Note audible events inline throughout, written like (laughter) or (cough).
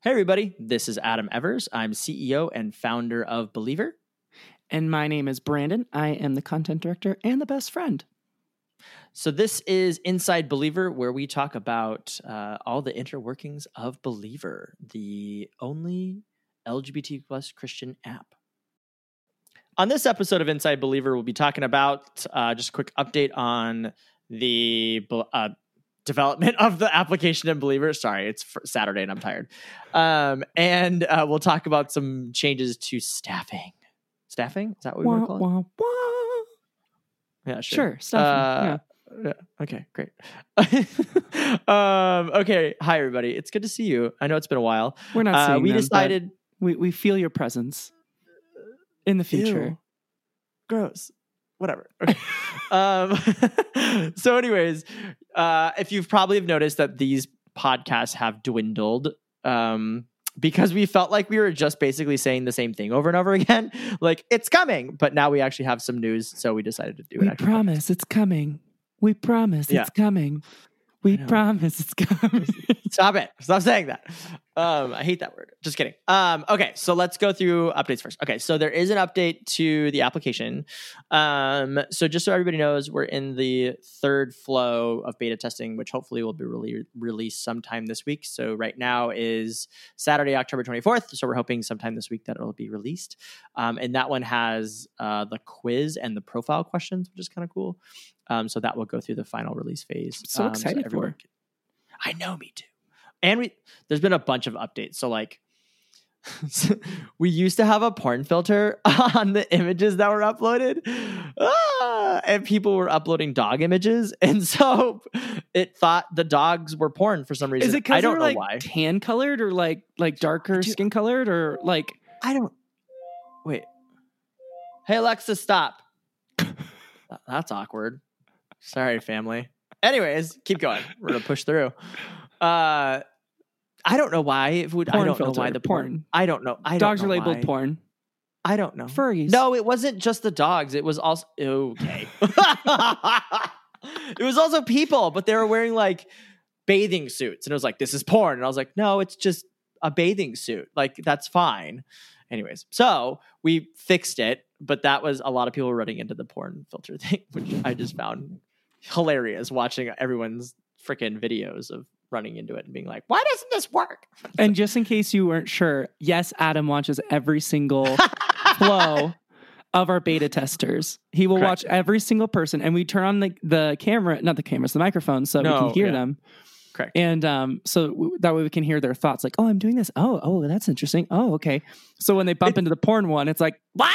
Hey, everybody. This is Adam Evers. I'm CEO and founder of Believer. And my name is Brandon. I am the content director and the best friend. So, this is Inside Believer, where we talk about uh, all the inner workings of Believer, the only LGBT plus Christian app. On this episode of Inside Believer, we'll be talking about uh, just a quick update on the uh, development of the application and Believer. Sorry, it's Saturday and I'm tired. Um, and uh, we'll talk about some changes to staffing. Staffing? Is that what we wah, want to call it? Wah, wah. Yeah, sure. Sure, staffing. Uh, yeah. yeah. Okay, great. (laughs) um, okay, hi everybody. It's good to see you. I know it's been a while. We're not. Uh, we them, decided we we feel your presence in the future. Ew. Gross whatever. Okay. (laughs) um, (laughs) so, anyways, uh, if you've probably have noticed that these podcasts have dwindled, um, because we felt like we were just basically saying the same thing over and over again, (laughs) like it's coming. But now we actually have some news, so we decided to do it. We promise podcast. it's coming. We promise yeah. it's coming. We promise it's coming. Stop it. Stop saying that. Um, I hate that word. Just kidding. Um, okay, so let's go through updates first. Okay, so there is an update to the application. Um, so just so everybody knows, we're in the third flow of beta testing, which hopefully will be really released sometime this week. So right now is Saturday, October 24th. So we're hoping sometime this week that it'll be released. Um, and that one has uh, the quiz and the profile questions, which is kind of cool. Um, so that will go through the final release phase. so um, excited so for. Can, I know, me too. And we there's been a bunch of updates. So like (laughs) we used to have a porn filter (laughs) on the images that were uploaded ah, and people were uploading dog images (laughs) and so it thought the dogs were porn for some reason is it because i don't know like why tan colored or like like darker skin colored or like i don't wait hey alexa stop that's awkward Sorry, family. Anyways, keep going. We're gonna push through. Uh, I don't know why it would. Porn I don't filter, know why the porn. porn. I don't know. I dogs don't know are labeled why. porn. I don't know. Furries. No, it wasn't just the dogs. It was also okay. (laughs) it was also people, but they were wearing like bathing suits, and it was like this is porn, and I was like, no, it's just a bathing suit. Like that's fine. Anyways, so we fixed it, but that was a lot of people running into the porn filter (laughs) thing, which I just found hilarious watching everyone's freaking videos of running into it and being like, why doesn't this work? (laughs) And just in case you weren't sure, yes, Adam watches every single flow of our beta testers. He will Correct. watch every single person and we turn on the, the camera, not the cameras, the microphone so no, we can hear yeah. them. Correct. And um, so w- that way we can hear their thoughts like, oh, I'm doing this. Oh, oh, that's interesting. Oh, okay. So when they bump it, into the porn one, it's like, what?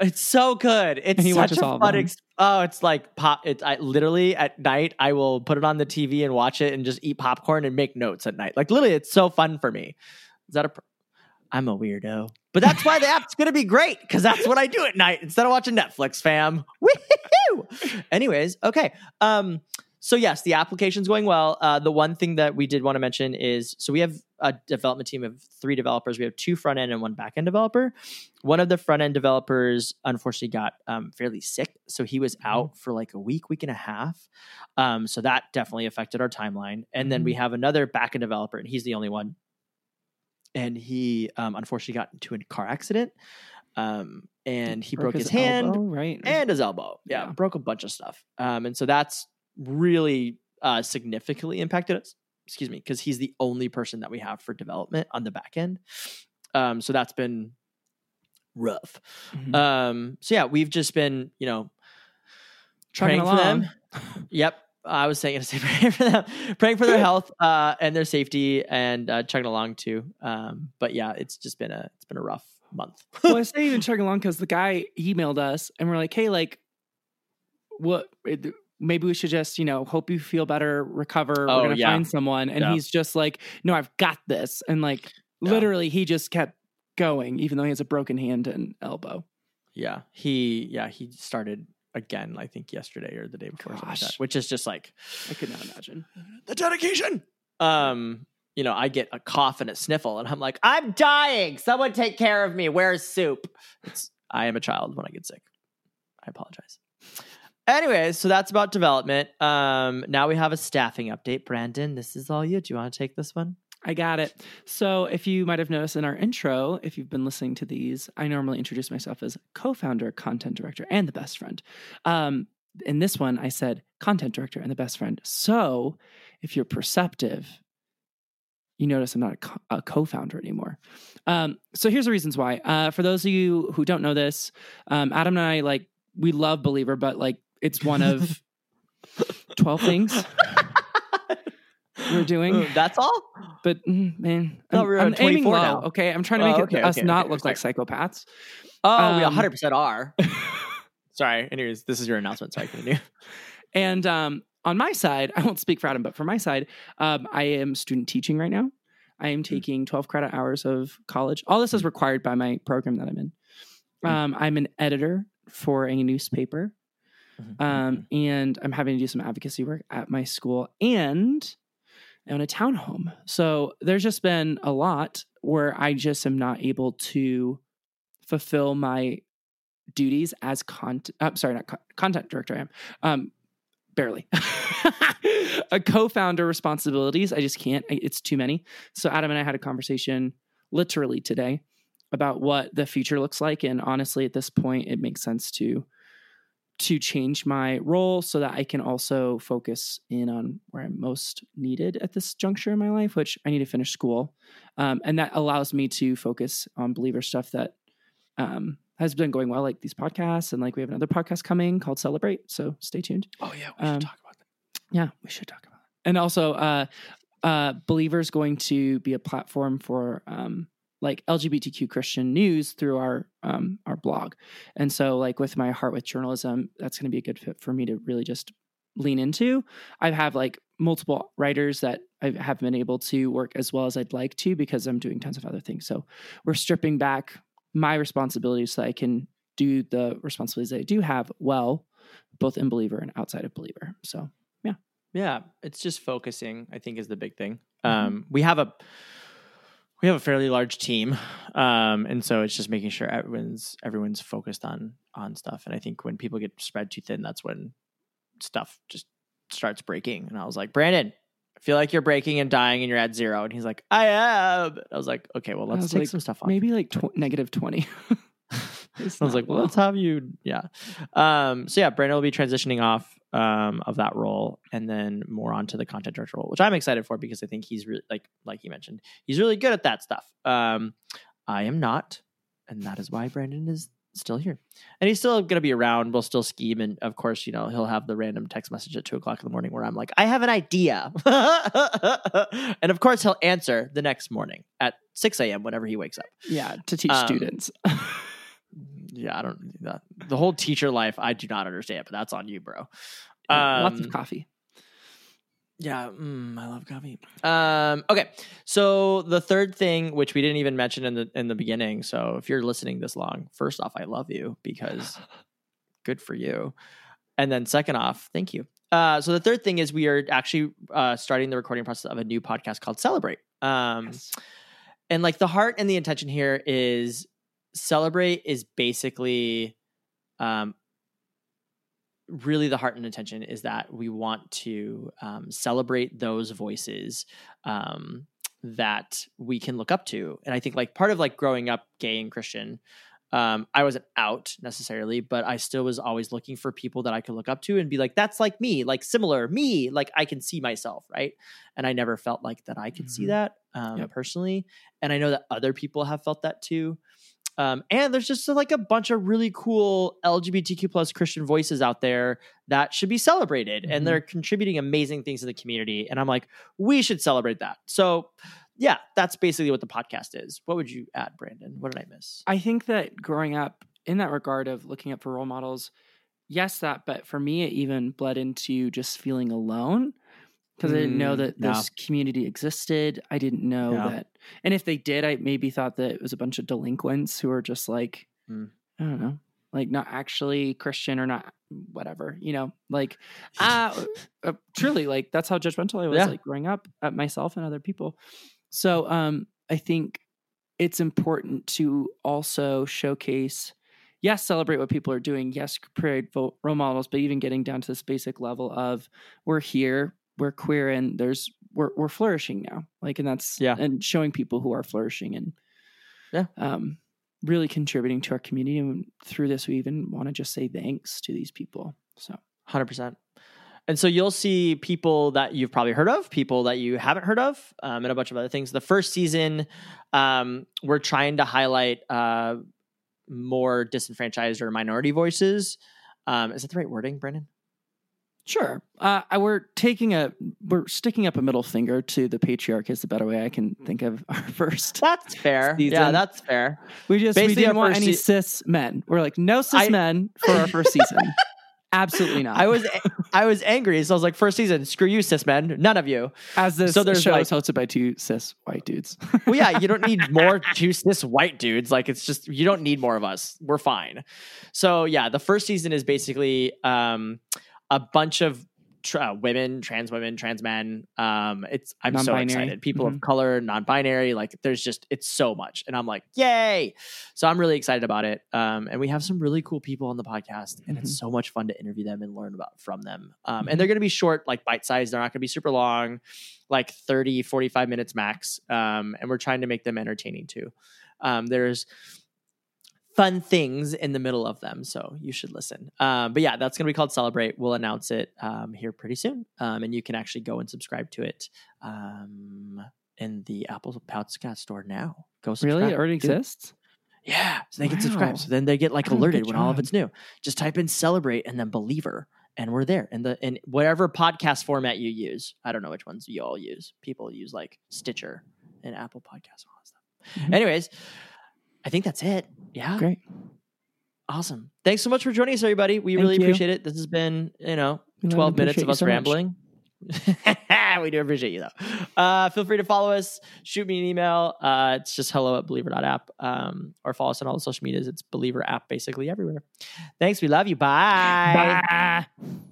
It's so good. (laughs) It's such a fun. Ex- oh, it's like pop. It's I literally at night I will put it on the TV and watch it and just eat popcorn and make notes at night. Like literally, it's so fun for me. Is that a? Pr- I'm a weirdo, but that's why the app's gonna be great because that's what I do at night instead of watching Netflix, fam. (laughs) Woohoo! Anyways, okay. Um, so yes, the application's going well. Uh, the one thing that we did want to mention is so we have a development team of three developers. We have two front end and one back end developer. One of the front end developers unfortunately got um, fairly sick, so he was mm-hmm. out for like a week, week and a half. Um, so that definitely affected our timeline. And then we mm-hmm. have another back end developer, and he's the only one. And he um, unfortunately got into a car accident. Um, and he broke, broke his, his, hand elbow, right and his elbow yeah, yeah, broke a bunch of stuff um, and so that's really uh, significantly impacted us. Excuse me, because he's the only person that we have for development on the back end. Um, so that's been rough. Mm-hmm. Um, so yeah, we've just been, you know, praying for them. (laughs) yep. I was saying (laughs) to say praying for them, praying for their health uh, and their safety, and uh, chugging along too. Um, but yeah, it's just been a it's been a rough month. (laughs) well, I say even chugging along because the guy emailed us and we're like, hey, like, what maybe we should just, you know, hope you feel better, recover. Oh, We're gonna yeah. find someone. And yeah. he's just like, no, I've got this. And like yeah. literally he just kept going, even though he has a broken hand and elbow. Yeah. He yeah, he started again, I think yesterday or the day before, like that, which is just like I could not imagine. The dedication. Um, you know, I get a cough and a sniffle, and I'm like, I'm dying. Someone take care of me. Where's soup? It's I am a child when I get sick. I apologize. Anyways, so that's about development. Um, now we have a staffing update. Brandon, this is all you. Do you want to take this one? I got it. So, if you might have noticed in our intro, if you've been listening to these, I normally introduce myself as co founder, content director, and the best friend. Um, in this one, I said content director and the best friend. So, if you're perceptive, you notice I'm not a, co founder anymore. Um, so, here's the reasons why. Uh, for those of you who don't know this, um, Adam and I, like, we love Believer, but like, it's one of 12 things we're doing. (laughs) That's all. But mm, man, I'm, we're I'm aiming low. Now. Okay, I'm trying to make oh, okay, it, us okay, not okay, look like psychopaths. Oh, um, we 100 percent are. (laughs) Sorry. Anyways, this is your announcement. Sorry, continue. (laughs) And um, on my side, I won't speak for Adam, but for my side, um, I am student teaching right now. I am hmm. taking 12 credit hours of college. All this is hmm. required by my program that I'm in. Hmm. Um, I'm an editor for a newspaper. (laughs) Mm-hmm. Um, and I'm having to do some advocacy work at my school and I own a townhome. So there's just been a lot where I just am not able to fulfill my duties as content. I'm sorry, not co- content director. I am um, barely (laughs) a co-founder responsibilities. I just can't. It's too many. So Adam and I had a conversation literally today about what the future looks like, and honestly, at this point, it makes sense to to change my role so that I can also focus in on where I'm most needed at this juncture in my life, which I need to finish school. Um, and that allows me to focus on believer stuff that um, has been going well, like these podcasts. And like we have another podcast coming called Celebrate. So stay tuned. Oh, yeah. We should um, talk about that. Yeah, we should talk about it. And also, uh, uh, Believer's going to be a platform for um, like LGBTQ Christian news through our um, our blog. And so like with my heart with journalism, that's going to be a good fit for me to really just lean into. I have like multiple writers that I haven't been able to work as well as I'd like to because I'm doing tons of other things. So we're stripping back my responsibilities so I can do the responsibilities that I do have well, both in Believer and outside of Believer. So yeah. Yeah. It's just focusing, I think, is the big thing. Mm-hmm. Um, we have a we have a fairly large team, um, and so it's just making sure everyone's everyone's focused on on stuff. And I think when people get spread too thin, that's when stuff just starts breaking. And I was like, Brandon, I feel like you're breaking and dying, and you're at zero. And he's like, I am. I was like, okay, well, let's take like, some stuff off. Maybe like tw- negative twenty. (laughs) (laughs) I was like, well, let's have you, yeah. Um, so yeah, Brandon will be transitioning off um, of that role and then more onto the content director role, which I'm excited for because I think he's really like like you mentioned, he's really good at that stuff. Um, I am not, and that is why Brandon is still here, and he's still going to be around. We'll still scheme, and of course, you know, he'll have the random text message at two o'clock in the morning where I'm like, I have an idea, (laughs) and of course, he'll answer the next morning at six a.m. whenever he wakes up. Yeah, to teach um, students. (laughs) yeah, I don't that the whole teacher life. I do not understand, but that's on you, bro. Um, Lots of um, coffee. Yeah, mm, I love coffee. Um, okay, so the third thing, which we didn't even mention in the in the beginning, so if you're listening this long, first off, I love you because (laughs) good for you, and then second off, thank you. Uh, so the third thing is we are actually uh, starting the recording process of a new podcast called Celebrate. Um, yes. and like the heart and the intention here is celebrate is basically um, really the heart and intention is that we want to um, celebrate those voices um, that we can look up to and i think like part of like growing up gay and christian um, i wasn't out necessarily but i still was always looking for people that i could look up to and be like that's like me like similar me like i can see myself right and i never felt like that i could mm-hmm. see that um, yep. personally and i know that other people have felt that too um, and there's just like a bunch of really cool LGBTQ plus Christian voices out there that should be celebrated, mm-hmm. and they're contributing amazing things to the community. And I'm like, we should celebrate that. So, yeah, that's basically what the podcast is. What would you add, Brandon? What did I miss? I think that growing up in that regard of looking up for role models, yes, that, but for me, it even bled into just feeling alone because I didn't know mm, that this community existed. I didn't know yeah. that, and if they did, I maybe thought that it was a bunch of delinquents who are just like, mm. I don't know, like not actually Christian or not whatever, you know, like, uh, (laughs) uh, truly, like that's how judgmental I was, yeah. like growing up at myself and other people. So, um, I think it's important to also showcase yes, celebrate what people are doing. Yes, create role models, but even getting down to this basic level of we're here, we're queer and there's we're we're flourishing now. Like, and that's yeah, and showing people who are flourishing and yeah, um, really contributing to our community. And through this, we even want to just say thanks to these people. So, hundred percent. And so you'll see people that you've probably heard of, people that you haven't heard of, um, and a bunch of other things. The first season, um, we're trying to highlight uh, more disenfranchised or minority voices. Um, is that the right wording, Brandon? Sure. Uh, we're taking a we're sticking up a middle finger to the patriarch is the better way I can think of our (laughs) first. That's fair. Season. Yeah, that's fair. We just Basically we didn't want any se- cis men. We're like no cis I, men for our first season. (laughs) Absolutely not. I was I was angry, so I was like, first season, screw you, cis men, none of you. As this so there's show like, is hosted by two cis white dudes. well, yeah, you don't need more (laughs) two cis white dudes. Like it's just you don't need more of us. We're fine. So yeah, the first season is basically um, a bunch of uh, women, trans women, trans men. Um, it's I'm non-binary. so excited. People mm-hmm. of color, non-binary. Like there's just it's so much, and I'm like, yay! So I'm really excited about it. Um, and we have some really cool people on the podcast, and mm-hmm. it's so much fun to interview them and learn about from them. Um, mm-hmm. and they're going to be short, like bite sized. They're not going to be super long, like 30, 45 minutes max. Um, and we're trying to make them entertaining too. Um, there's fun things in the middle of them. So you should listen. Um, but yeah, that's going to be called Celebrate. We'll announce it um, here pretty soon. Um, and you can actually go and subscribe to it um, in the Apple Podcast store now. Go subscribe. Really? It already exists? Yeah. So they wow. can subscribe. So then they get like alerted when all of it's new. Just type in Celebrate and then Believer. And we're there in the in whatever podcast format you use. I don't know which ones you all use. People use like Stitcher and Apple Podcasts and all that stuff. Mm-hmm. Anyways, I think that's it. Yeah. Great. Awesome. Thanks so much for joining us, everybody. We Thank really you. appreciate it. This has been, you know, 12 minutes of us so rambling. (laughs) we do appreciate you though. Uh, feel free to follow us. Shoot me an email. Uh, it's just hello at believer.app. Um, or follow us on all the social medias. It's believer app basically everywhere. Thanks. We love you. Bye. Bye.